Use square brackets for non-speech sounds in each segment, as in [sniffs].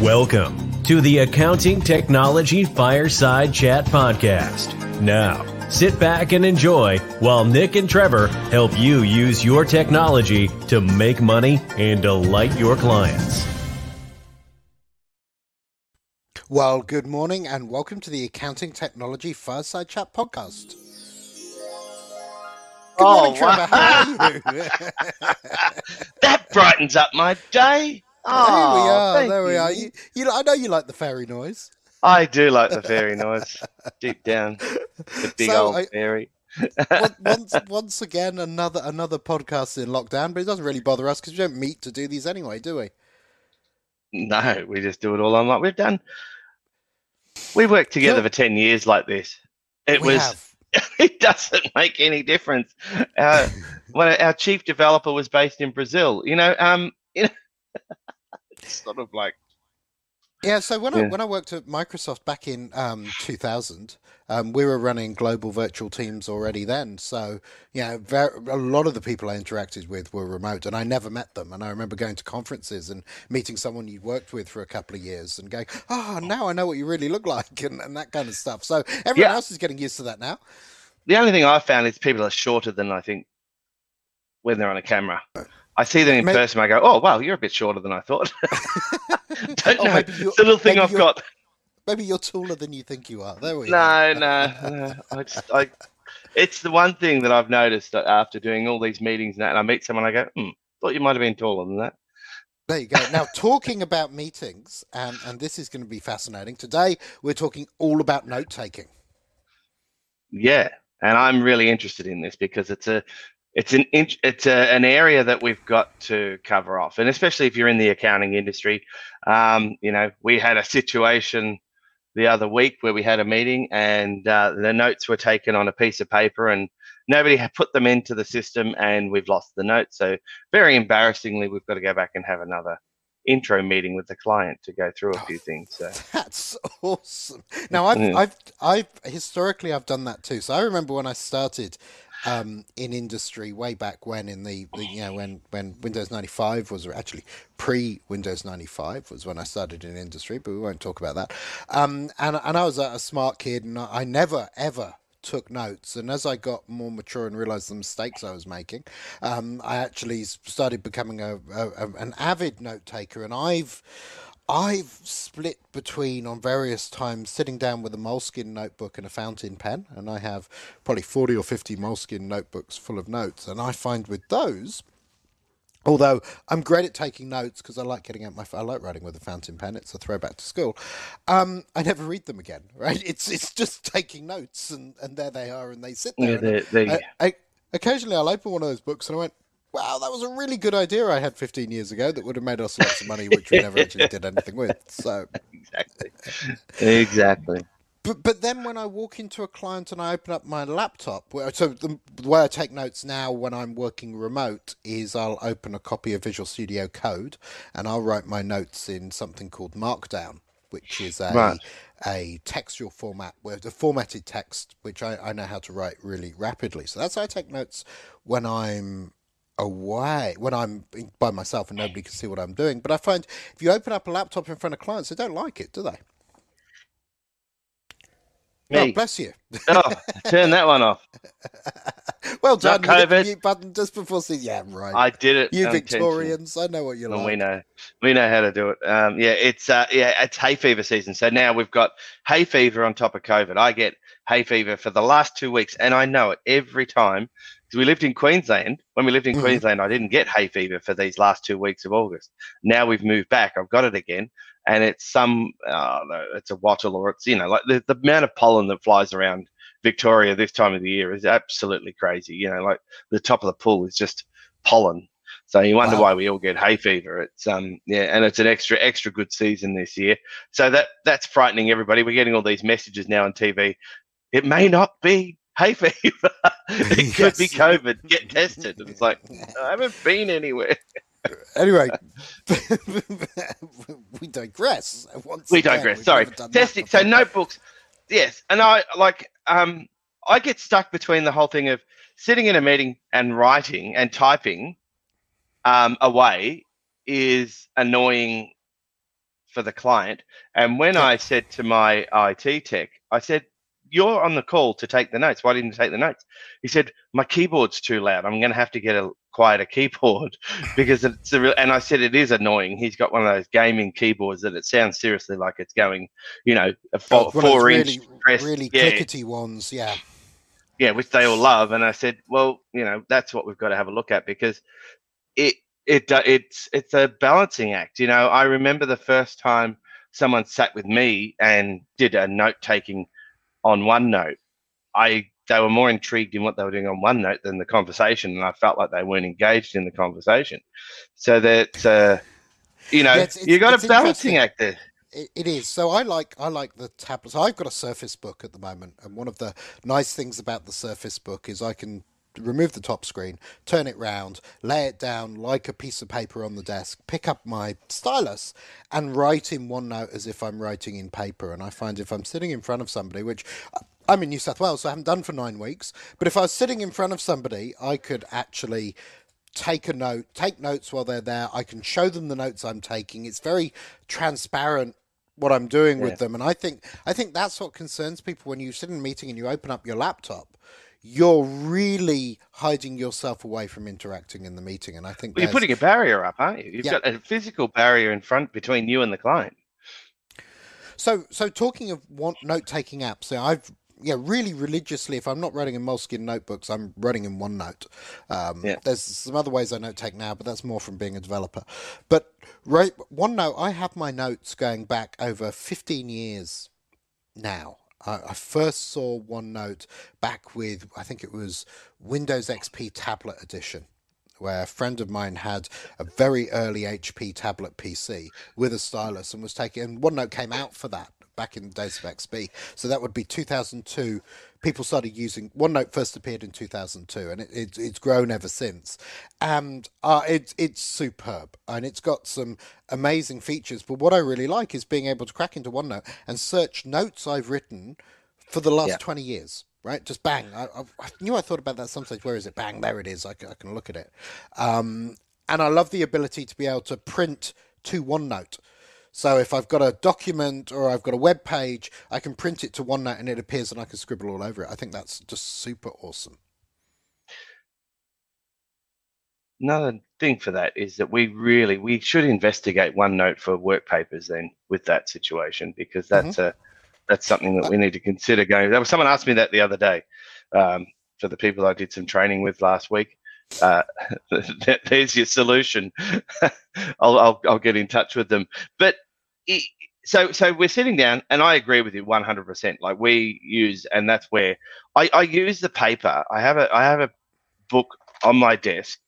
Welcome to the Accounting Technology Fireside Chat Podcast. Now, sit back and enjoy while Nick and Trevor help you use your technology to make money and delight your clients. Well, good morning and welcome to the Accounting Technology Fireside Chat Podcast. Good Oh, morning, Trevor. How are you? [laughs] that brightens up my day. There we Oh, are. thank There we you. are. You, you, I know you like the fairy noise. I do like the fairy noise deep down. The big So, old I- fairy. Once- [laughs] once, once again, another another podcast in lockdown, but it doesn't really bother us because we don't meet to do these anyway, do we? No, we just do it all online. We've done. We worked together Sure. for ten years like this. It we was. have. [laughs] It doesn't make any difference. Uh, [laughs] when our chief developer was based in Brazil, you know, um, you know, it's sort of like Yeah, so when I when I worked at Microsoft back in um, 2000, um, we were running global virtual teams already then. So yeah, ver- a lot of the people I interacted with were remote, and I never met them. And I remember going to conferences and meeting someone you'd worked with for a couple of years, and going, "Oh, now I know what you really look like," [laughs] and, and that kind of stuff. So everyone Yeah. else is getting used to that now. the only thing I've found is people are shorter than I think when they're on a camera. I see them in May- person. I go, "Oh, wow, you're a bit shorter than I thought." [laughs] Don't Oh, know. maybe It's the little thing maybe I've got. Maybe you're taller than you think you are. There we No, are. no, no. I just, I. It's the one thing that I've noticed that after doing all these meetings and that, and I meet someone, I go, "Hmm, thought you might have been taller than that." There you go. Now, talking about meetings, and, and this is going to be fascinating. Today, we're talking all about note taking. Yeah, and I'm really interested in this because it's a, it's an it's a, an area that we've got to cover off, and especially if you're in the accounting industry. Um, you know, we had a situation the other week where we had a meeting and uh, the notes were taken on a piece of paper and nobody had put them into the system and we've lost the notes. So very embarrassingly, we've got to go back and have another intro meeting with the client to go through a few things. So [laughs] That's awesome. Now, [laughs] I've, Mm. I've, I've historically I've done that too. So I remember when I started um, in industry way back when, in the, the you know when when Windows ninety five was actually pre Windows ninety five was when I started in industry, but we won't talk about that. Um, and and I was a, a smart kid, and I, I never ever took notes and as i got more mature and realized the mistakes i was making um, i actually started becoming a, a an avid note taker and i've I've split between on various times sitting down with a Moleskine notebook and a fountain pen, and I have probably 40 or 50 Moleskine notebooks full of notes. And I find with those, although I'm great at taking notes because I like getting out my, I like writing with a fountain pen. It's a throwback to school. Um, I never read them again, [laughs] right? It's it's just taking notes, and, and there they are, and they sit there. yeah, they, they, I, I, occasionally, I'll open one of those books and I went, "Wow, that was a really good idea I had 15 years ago that would have made us lots of money, which we never actually did anything with." So, [laughs] exactly, exactly. but but then when I walk into a client and I open up my laptop, so the, the way I take notes now when I'm working remote is I'll open a copy of Visual Studio Code and I'll write my notes in something called Markdown, which is a Right. a textual format where the formatted text, which I, I know how to write really rapidly. So that's how I take notes when I'm away, when I'm by myself and nobody can see what I'm doing. But I find if you open up a laptop in front of clients, they don't like it, do they? Oh, Me. bless you. Oh, turn that one off. [laughs] Well done. Not COVID. button just before. Yeah, right. I did it. you. Victorians, I know what you're like. we know, we know how to do it. Um, yeah, it's uh, yeah, it's hay fever season. So now we've got hay fever on top of COVID. I get hay fever for the last two weeks, and I know it every time we lived in Queensland. When we lived in Mhm. Queensland, I didn't get hay fever for these last two weeks of August. Now we've moved back. I've got it again, and it's some, uh, it's a wattle or it's you know like the, the amount of pollen that flies around Victoria this time of the year is absolutely crazy. You know, like the top of the pool is just pollen. So you wonder Wow. why we all get hay fever. It's um yeah, and it's an extra extra good season this year. So that that's frightening everybody. We're getting all these messages now on TV. It may not be hay fever. [laughs] it could be COVID. Get tested. And it's like I haven't been anywhere. Anyway, [laughs] [laughs] we digress. Once We again, digress. Sorry. never done that Testing. So notebooks. Yes, and I like um I get stuck between the whole thing of sitting in a meeting and writing and typing um, away is annoying for the client. And when I said to my IT tech, I said, "You're on the call to take the notes. Why didn't you take the notes?" He said, "My keyboard's too loud. I'm going to have to get a quieter keyboard [laughs] because it's a real." And I said, "It is annoying. He's got one of those gaming keyboards that it sounds seriously like it's going, you know, a four, oh, those four inch really, press. really yeah, clickety ones. Yeah. yeah, which they all love. And I said, well, you know, that's what we've got to have a look at because it it it's it's a balancing act. You know, I remember the first time someone sat with me and did a note taking on OneNote. I they were more intrigued in what they were doing on OneNote than the conversation, and I felt like they weren't engaged in the conversation. So that uh, you know, Yeah, you got a balancing act there. It, it is. So I like I like the tablets. I've got a Surface Book at the moment, and one of the nice things about the Surface Book is I can remove the top screen, turn it round, lay it down like a piece of paper on the desk, pick up my stylus, and write in OneNote as if I'm writing in paper. And I find if I'm sitting in front of somebody, which uh, I'm in New South Wales, so I haven't done for nine weeks, but if I was sitting in front of somebody, I could actually take a note, take notes while they're there. I can show them the notes I'm taking. It's very transparent what I'm doing Yeah. with them, and I think I think that's what concerns people when you sit in a meeting and you open up your laptop. You're really hiding yourself away from interacting in the meeting, and I think Well, you're putting a barrier up, aren't you? You've Yeah. got a physical barrier in front between you and the client. So, so talking of one note-taking apps, I've yeah really religiously, if I'm not writing in Moleskine notebooks, I'm writing in OneNote. Um, Yeah. There's some other ways I note take now, but that's more from being a developer. But right, OneNote, I have my notes going back over 15 years now. I, I first saw OneNote back with I think it was Windows XP Tablet Edition where a friend of mine had a very early HP tablet PC with a stylus and was taking and OneNote came out for that back in the days of XP. So that would be 2002. People started using OneNote first appeared in 2002 and it, it, it's grown ever since. And uh, it, it's superb and it's got some amazing features. But what I really like is being able to crack into OneNote and search notes I've written for the last Yeah. 20 years right just bang I, I, knew i thought about that sometimes where is it bang there it is i, can- I can look at it um, and i love the ability to be able to print to onenote so if i've got a document or i've got a web page i can print it to onenote and it appears and i can scribble all over it i think that's just super awesome Another thing for that is that we really we should investigate OneNote for work papers then with that situation because that's a that's something that we need to consider going. There was someone asked me that the other day um, for the people I did some training with last week. Uh, [laughs] there's your solution. [laughs] I'll, I'll I'll get in touch with them. But it, so so we're sitting down, and I agree with you 100%. Like we use, and that's where I, I use the paper. I have a I have a book on my desk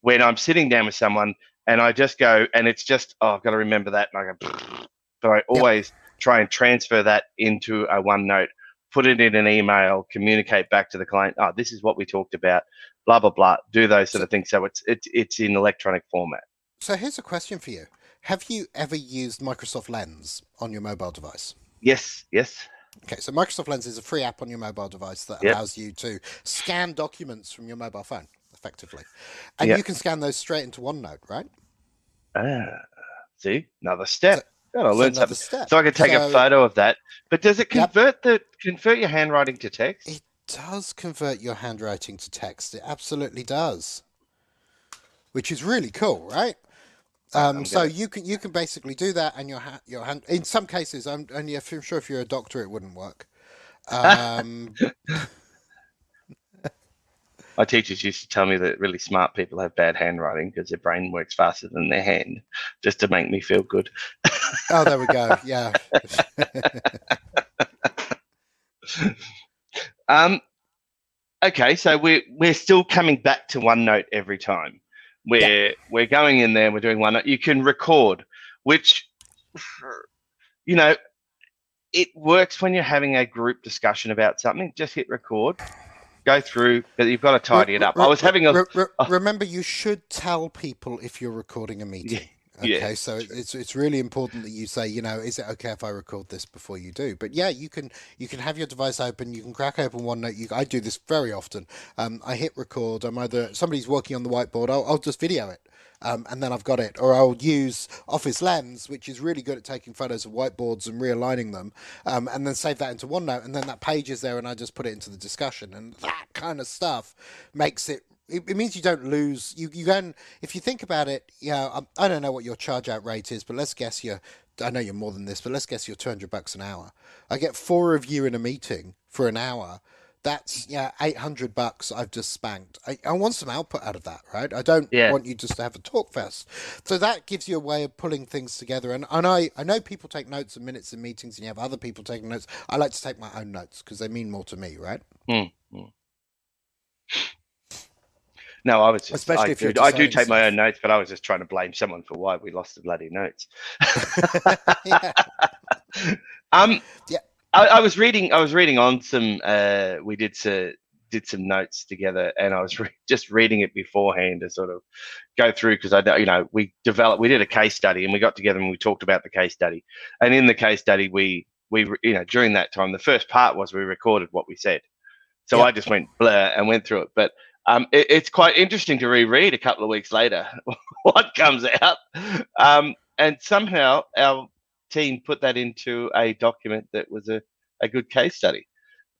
when I'm sitting down with someone, and I just go, and it's just oh, I've got to remember that, and I go, [sniffs] but I always try and transfer that into a OneNote, put it in an email, communicate back to the client. Oh, this is what we talked about. Blah blah blah. Do those sort of things. So it's it's it's in electronic format. so here's a question for you have you ever used microsoft lens on your mobile device Yes, yes. Okay, so Microsoft Lens is a free app on your mobile device that Yep. allows you to scan documents from your mobile phone effectively. And Yep. you can scan those straight into OneNote, right? Ah, see, another step. So learn another something. step. So I can take a photo of that. But does it Yep. convert the convert your handwriting to text? It does convert your handwriting to text. It absolutely does. Which is really cool, right? Um, so you can you can basically do that, and your ha- your hand. In some cases, I'm if I'm sure if you're a doctor, it wouldn't work. Um, [laughs] My teachers used to tell me that really smart people have bad handwriting because their brain works faster than their hand, just to make me feel good. oh, there we go. Yeah. [laughs] Um, okay, so we're we're still coming back to OneNote every time. We're we're going in there. We're doing one. You can record, which you know, it works when you're having a group discussion about something. Just hit record, go through, but you've got to tidy it up. I was having a Re- re- remember, you should tell people if you're recording a meeting. Yeah, Okay, so it- it's it's really important that you say, you know, is it okay if I record this before you do? But yeah, you can you can have your device open, you can crack open OneNote. You, I do this very often. Um, I hit record. I'm either somebody's working on the whiteboard. I'll, I'll just video it. um, and then I've got it. Or I'll use Office Lens, which is really good at taking photos of whiteboards and realigning them, um, and then save that into OneNote, and then that page is there, and I just put it into the discussion, and that kind of stuff makes it it, it, means you don't lose. You you can if you think about it. You know, I, um, I don't know what your charge out rate is, but let's guess you're. I know you're more than this, but let's guess you're two hundred bucks an hour. I get four of you in a meeting for an hour. That's yeah, eight hundred bucks I've just spanked. I, I want some output out of that, right? I don't yeah. want you just to have a talk fest. So that gives you a way of pulling things together. And and I I know people take notes and minutes in meetings, and you have other people taking notes. I like to take my own notes because they mean more to me, right? Mm-hmm. No, I was just. Especially I, if do, I do take my own notes, but I was just trying to blame someone for why we lost the bloody notes. yeah. [laughs] [laughs] um. Yeah. I, I, was reading. I was reading on some. Uh, we did some did some notes together, and I was [laughs] re- just reading it beforehand to sort of go through because I, you know, we developed. We did a case study, and we got together and we talked about the case study. And in the case study, we we you know during that time, the first part was we recorded what we said. So yep. I just went blur and went through it. But um, it, it's quite interesting to reread a couple of weeks later [laughs] what comes out. Um, and somehow our team put that into a document that was a, a good case study.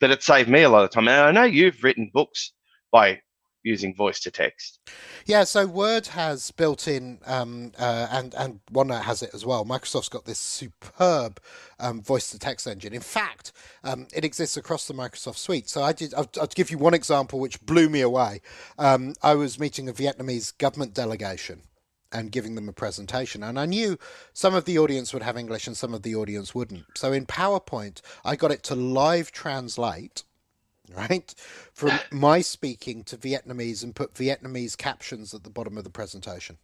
But it saved me a lot of time. And I know you've written books by using voice to text. Yeah, so Word has built in, um, uh, and and OneNote has it as well. Microsoft's got this superb um, voice to text engine. In fact, um, it exists across the Microsoft suite. So I did. I'll, I'll give you one example which blew me away. Um, I was meeting a Vietnamese government delegation. And giving them a presentation. And I knew some of the audience would have English and some of the audience wouldn't. So in PowerPoint, I got it to live translate right? From [laughs] my speaking to Vietnamese and put Vietnamese captions at the bottom of the presentation.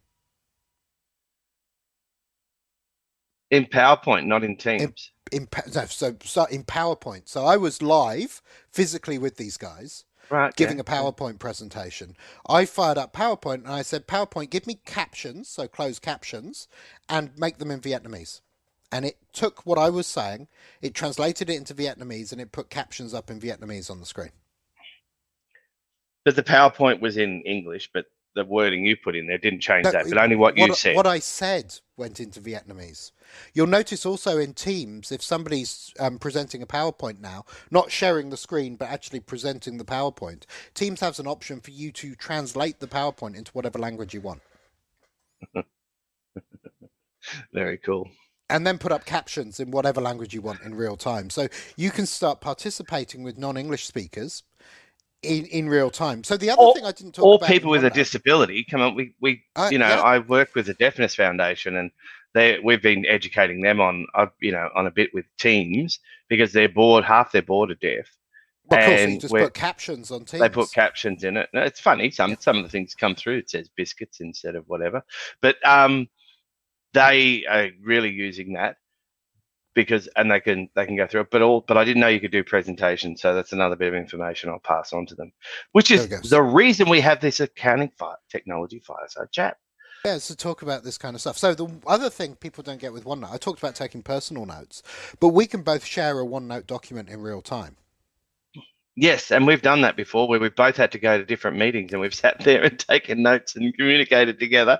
In PowerPoint, not in Teams. In, in no, so, so in PowerPoint. So I was live physically with these guys. Right, giving a PowerPoint presentation. I fired up PowerPoint and I said, PowerPoint, give me captions, so closed captions, and make them in Vietnamese and it took what I was saying, it translated it into Vietnamese, and it put captions up in Vietnamese on the screen. But the PowerPoint was in English, but the wording you put in there didn't change no, that, but only what, what you said. What I said went into Vietnamese. You'll notice also in Teams, if somebody's um, presenting a PowerPoint now, not sharing the screen, but actually presenting the PowerPoint, Teams has an option for you to translate the PowerPoint into whatever language you want. [laughs] Very cool and then put up captions in whatever language you want in real time. So you can start participating with non-English speakers in, in real time. So the other or, thing I didn't talk or about, people with a disability. Come on, we we uh, you know yeah. I work with the Deafness Foundation, and they we've been educating them on uh, you know on a bit with Teams because they're bored, half their board are deaf. Of course, you just put captions on Teams. They put captions in it. It's funny. Some some of the things come through. It says biscuits instead of whatever. But um, they are really using that because and they can they can go through it but all but i didn't know you could do presentations so that's another bit of information i'll pass on to them which is the reason we have this accounting fire, technology fireside chat yeah, to talk about this kind of stuff. So the other thing people don't get with OneNote, I talked about taking personal notes, but we can both share a OneNote document in real time. Yes, and we've done that before where we've both had to go to different meetings and we've [laughs] sat there and taken notes and communicated together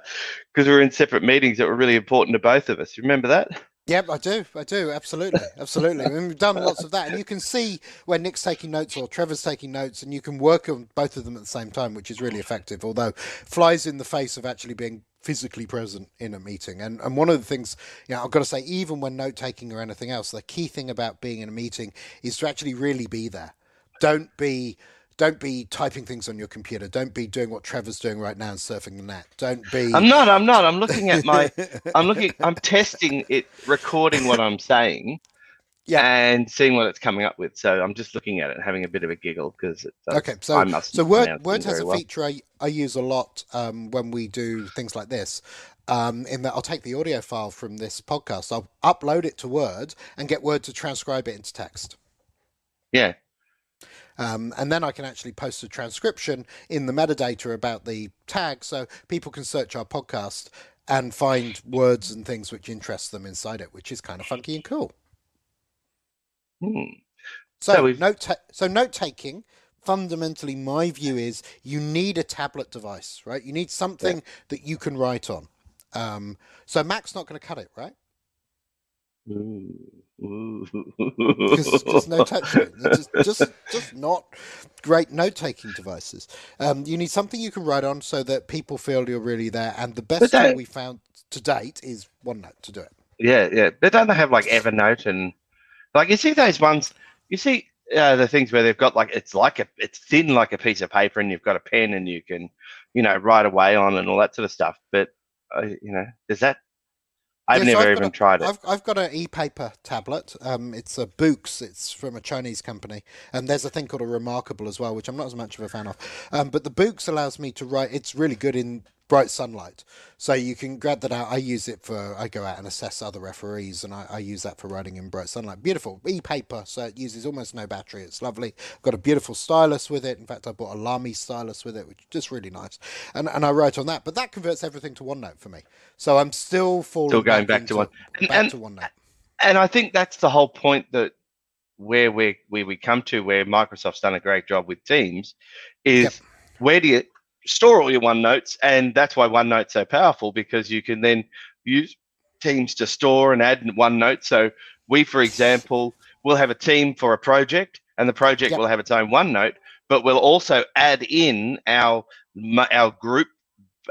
because we were in separate meetings that were really important to both of us. You Remember that? Yep, I do. I do. Absolutely. Absolutely. Mean, we've done lots of that. And you can see when Nick's taking notes or Trevor's taking notes, and you can work on both of them at the same time, which is really effective, although flies in the face of actually being physically present in a meeting. And and one of the things, you know, I've got to say, even when note taking or anything else, the key thing about being in a meeting is to actually really be there don't be don't be typing things on your computer. Don't be doing what Trevor's doing right now and surfing the net. Don't be. I'm not. I'm not. I'm looking at my. [laughs] I'm looking. I'm testing it, recording what I'm saying. Yeah. And seeing what it's coming up with. So I'm just looking at it and having a bit of a giggle because okay. So so Word Word has a well. feature I, I use a lot um, when we do things like this. Um, in that I'll take the audio file from this podcast, I'll upload it to Word and get Word to transcribe it into text. Yeah, um, and then I can actually post a transcription in the metadata about the tag so people can search our podcast and find words and things which interest them inside it, which is kind of funky and cool. Hmm. So, so note ta- so note taking fundamentally, my view is you need a tablet device, right? You need something yeah. that you can write on. Um, so Mac's not going to cut it, right? There's no touching. Just, just, just not great note-taking devices. Um, you need something you can write on so that people feel you're really there. And the best thing we found to date is OneNote to do it. Yeah, yeah. But don't they have like Evernote and like you see those ones? You see uh, the things where they've got like it's like a it's thin like a piece of paper, and you've got a pen, and you can you know write away on and all that sort of stuff. But uh, you know, does that I've yeah, never so even a, tried it. I've, I've got an e-paper tablet. Um, it's a Boox. It's from a Chinese company, and there's a thing called a Remarkable as well, which I'm not as much of a fan of. Um, but the Boox allows me to write. It's really good in bright sunlight. So you can grab that out. I use it for, I go out and assess other referees and I, I use that for writing in bright sunlight. Beautiful. E paper. So it uses almost no battery. It's lovely. Got a beautiful stylus with it. In fact, I bought a Lamy stylus with it, which is just really nice. And, and I write on that. But that converts everything to OneNote for me. So I'm still falling still going back, back to one and, back and, to OneNote. And I think that's the whole point that where we where we come to where Microsoft's done a great job with Teams is yep. where do you store all your OneNotes, and that's why OneNote's so powerful because you can then use Teams to store and add OneNote. So we, for example, will have a team for a project, and the project yep. will have its own OneNote, but we'll also add in our our group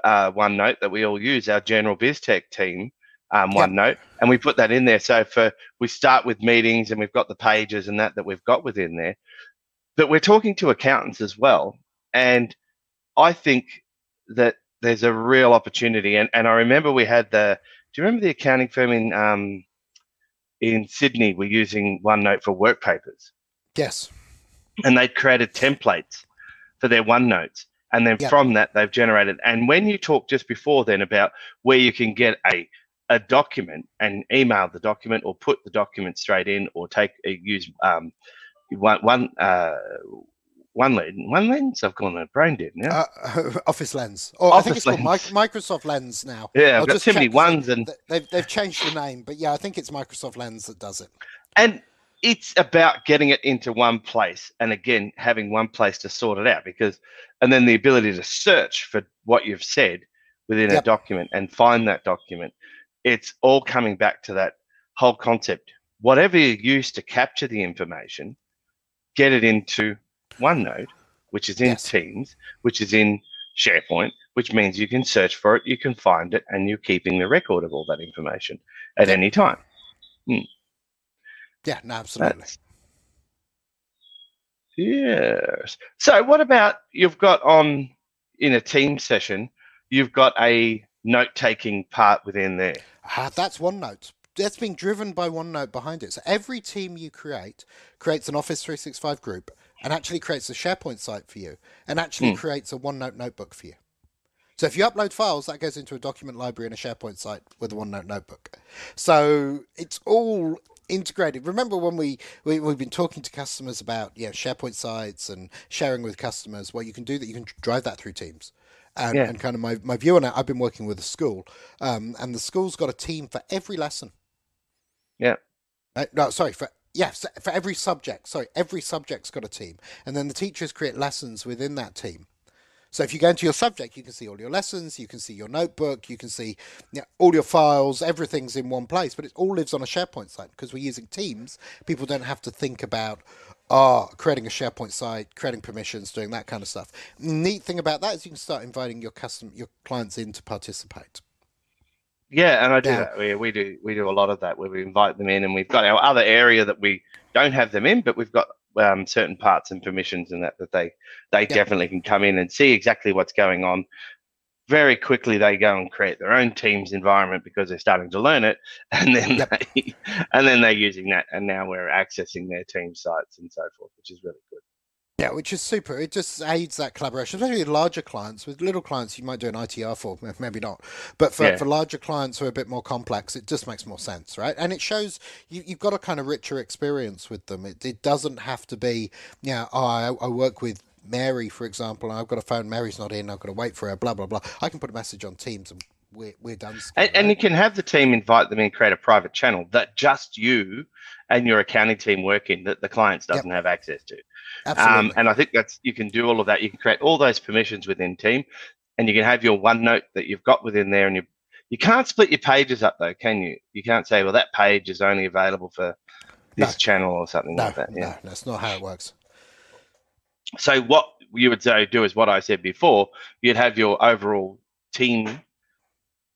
uh, OneNote that we all use, our general BizTech team um, yep. And we put that in there. So for we start with meetings, and we've got the pages and that that we've got within there. But we're talking to accountants as well, and I think that there's a real opportunity. And, and I remember we had the, do you remember the accounting firm in, um, in Sydney were using OneNote for work papers? Yes. And they created templates for their OneNotes. And then yep. from that, they've generated. And when you talked just before then about where you can get a, a document and email the document or put the document straight in or take uh, use um, one, one uh, one lens. One lens. I've gone a brain dead now. Uh, [laughs] Office Lens. Or Office I think it's lens. called Microsoft Lens now. Yeah, I've I'll got too many ones, and they've they've changed the name, but yeah, I think it's Microsoft Lens that does it. And it's about getting it into one place, and again, having one place to sort it out, because, and then the ability to search for what you've said within yep. a document and find that document. It's all coming back to that whole concept. Whatever you use to capture the information, get it into OneNote, which is in yes. Teams, which is in SharePoint, which means you can search for it, you can find it, and you're keeping the record of all that information at yeah. any time. Hmm. Yeah, no, absolutely. That's, yes. So, what about you've got on in a team session, you've got a note taking part within there? Uh, that's OneNote that's being driven by OneNote behind it. So every team you create creates an Office 365 group and actually creates a SharePoint site for you and actually mm. creates a OneNote notebook for you. So if you upload files, that goes into a document library and a SharePoint site with a OneNote notebook. So it's all integrated. Remember when we, we have been talking to customers about you know, SharePoint sites and sharing with customers? Well, you can do that. You can drive that through Teams. And, yeah. and kind of my, my view on it, I've been working with a school, um, and the school's got a team for every lesson. Yeah. Uh, no, sorry, for Yes, for every subject. Sorry, every subject's got a team, and then the teachers create lessons within that team. So if you go into your subject, you can see all your lessons, you can see your notebook, you can see you know, all your files, everything's in one place, but it all lives on a SharePoint site because we're using Teams. People don't have to think about oh, creating a SharePoint site, creating permissions, doing that kind of stuff. Neat thing about that is you can start inviting your custom your clients in to participate. Yeah, and I do yeah. that. We, we do we do a lot of that where we invite them in, and we've got our other area that we don't have them in, but we've got um, certain parts and permissions and that that they they definitely can come in and see exactly what's going on. Very quickly, they go and create their own team's environment because they're starting to learn it, [laughs] and then yep. they, and then they're using that, and now we're accessing their team sites and so forth, which is really good. Yeah, which is super. It just aids that collaboration, especially with larger clients. With little clients, you might do an ITR for, [laughs] maybe not. But for, yeah. for larger clients who are a bit more complex, it just makes more sense, right? And it shows you, have got a kind of richer experience with them. It, it doesn't have to be, yeah, you know, oh, I, I work with Mary, for example, and I've got a phone, Mary's not in, I've got to wait for her, blah, blah, blah. I can put a message on Teams and we're, we're done. And, and, you can have the team invite them in, create a private channel that just you and your accounting team work in that the clients doesn't yep. have access to. Absolutely. Um, and I think that's you can do all of that. You can create all those permissions within team, and you can have your OneNote that you've got within there, and you you can't split your pages up though, can you? You can't say, well, that page is only available for this no. channel or something no, like that. Yeah, no, that's not how it works. So what you would say do is what I said before. You'd have your overall team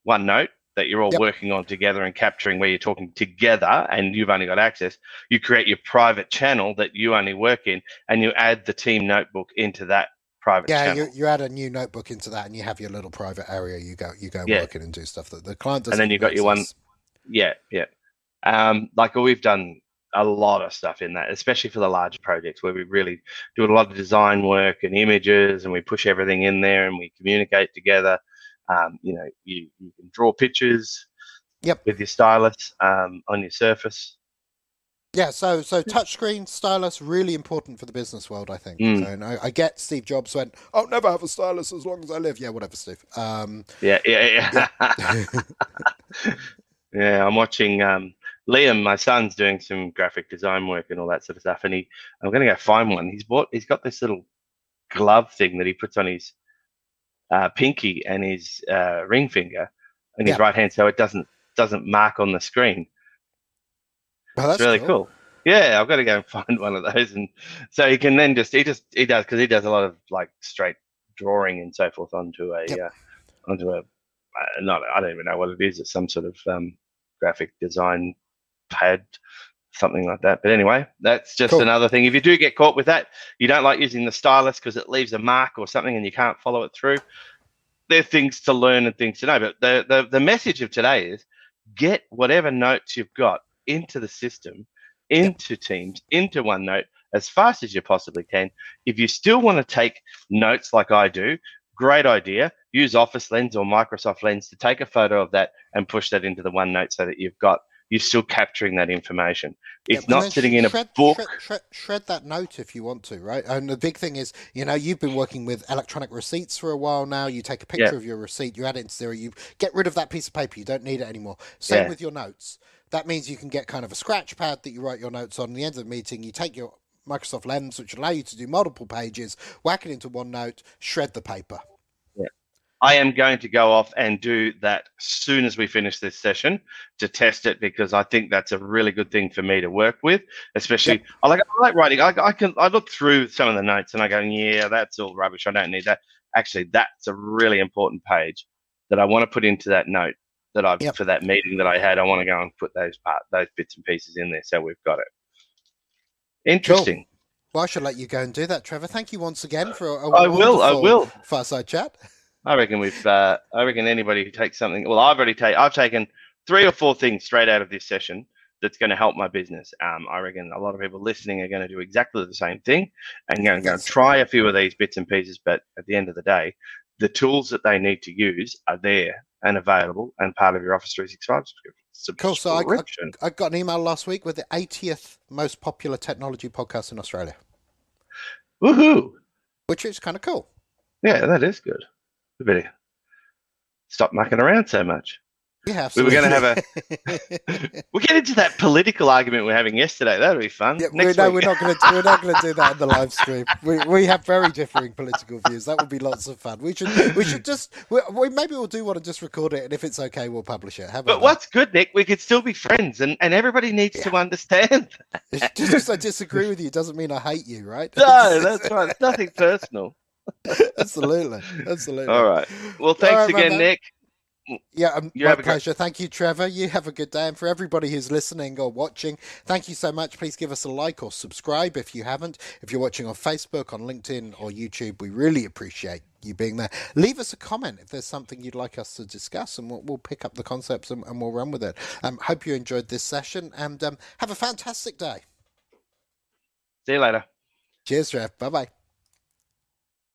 OneNote that you're all yep. working on together and capturing where you're talking together and you've only got access. You create your private channel that you only work in and you add the team notebook into that private yeah, channel. you, you add a new notebook into that and you have your little private area you go you go yeah. working and do stuff that the client doesn't. And then you've got your one yeah, yeah. Um, like we've done a lot of stuff in that, especially for the larger projects where we really do a lot of design work and images and we push everything in there and we communicate together. Um, you know, you, you can draw pictures yep. with your stylus um, on your surface. Yeah, so so touchscreen stylus really important for the business world, I think. Mm. So, and I, I, get Steve Jobs went, "I'll never have a stylus as long as I live." Yeah, whatever, Steve. Um, yeah, yeah, yeah. Yeah, [laughs] [laughs] yeah I'm watching um, Liam, my son's doing some graphic design work and all that sort of stuff, and he, I'm going to go find one. He's bought, he's got this little glove thing that he puts on his uh, pinky and his uh, ring finger and his yeah. right hand, so it doesn't doesn't mark on the screen. Oh, that's it's really cool. cool. Yeah, I've got to go and [laughs] find one of those, and so he can then just he just he does because he does a lot of like straight drawing and so forth onto a yep. uh, onto a uh, not I don't even know what it is. It's some sort of um, graphic design pad, something like that. But anyway, that's just cool. another thing. If you do get caught with that, you don't like using the stylus because it leaves a mark or something and you can't follow it through. There are things to learn and things to know. But the, the, the message of today is get whatever notes you've got into the system, into Teams, into OneNote as fast as you possibly can. If you still want to take notes like I do, great idea. Use Office Lens or Microsoft Lens to take a photo of that and push that into the OneNote so that you've got you're still capturing that information. It's yeah, not sitting in a book. Shred, shred, shred, that note if you want to, right? And the big thing is, you know, you've been working with electronic receipts for a while now. You take a picture yeah. of your receipt, you add it into Xero, you get rid of that piece of paper. You don't need it anymore. Same yeah. with your notes. That means you can get kind of a scratch pad that you write your notes on. At the end of the meeting, you take your Microsoft Lens, which allow you to do multiple pages, whack it into OneNote, shred the paper. I am going to go off and do that soon as we finish this session to test it because I think that's a really good thing for me to work with. Especially, yep. I like I like writing. I, I can I look through some of the notes and I go, yeah, that's all rubbish. I don't need that. Actually, that's a really important page that I want to put into that note that I've yep. for that meeting that I had. I want to go and put those part those bits and pieces in there so we've got it. Interesting. Cool. Well, I should let you go and do that, Trevor. Thank you once again for a, a I will. I will. Fireside chat. I reckon we've. Uh, I reckon anybody who takes something. Well, I've already taken. I've taken three or four things straight out of this session that's going to help my business. Um, I reckon a lot of people listening are going to do exactly the same thing and going to go and try a few of these bits and pieces. But at the end of the day, the tools that they need to use are there and available and part of your Office 365 subscription. Cool. So I, I, I got an email last week with the 80th most popular technology podcast in Australia. Woohoo! Which is kind of cool. Yeah, that is good better stop mucking around so much. Yeah, absolutely. We were going to have a. [laughs] we'll get into that political argument we are having yesterday. That'll be fun. Yeah, Next no, we're not going to. We're not going to do that in the live stream. [laughs] We, we have very differing political views. That would be lots of fun. We should. We should just. We, we maybe we'll do one and just record it, and if it's okay, we'll publish it. But what's good, Nick? We could still be friends, and, and everybody needs yeah. to understand. Just because I disagree with you doesn't mean I hate you, right? No, [laughs] that's right. It's nothing personal. [laughs] absolutely, absolutely. All right. Well, thanks right, again, Nick. Yeah, um, my pleasure. Thank you, Trevor. You have a good day. And for everybody who's listening or watching, thank you so much. Please give us a like or subscribe if you haven't. If you're watching on Facebook, on LinkedIn, or YouTube, we really appreciate you being there. Leave us a comment if there's something you'd like us to discuss, and we'll, we'll pick up the concepts and, and, we'll run with it. Um, hope you enjoyed this session and um, have a fantastic day. See you later. Cheers, Trev. Bye bye.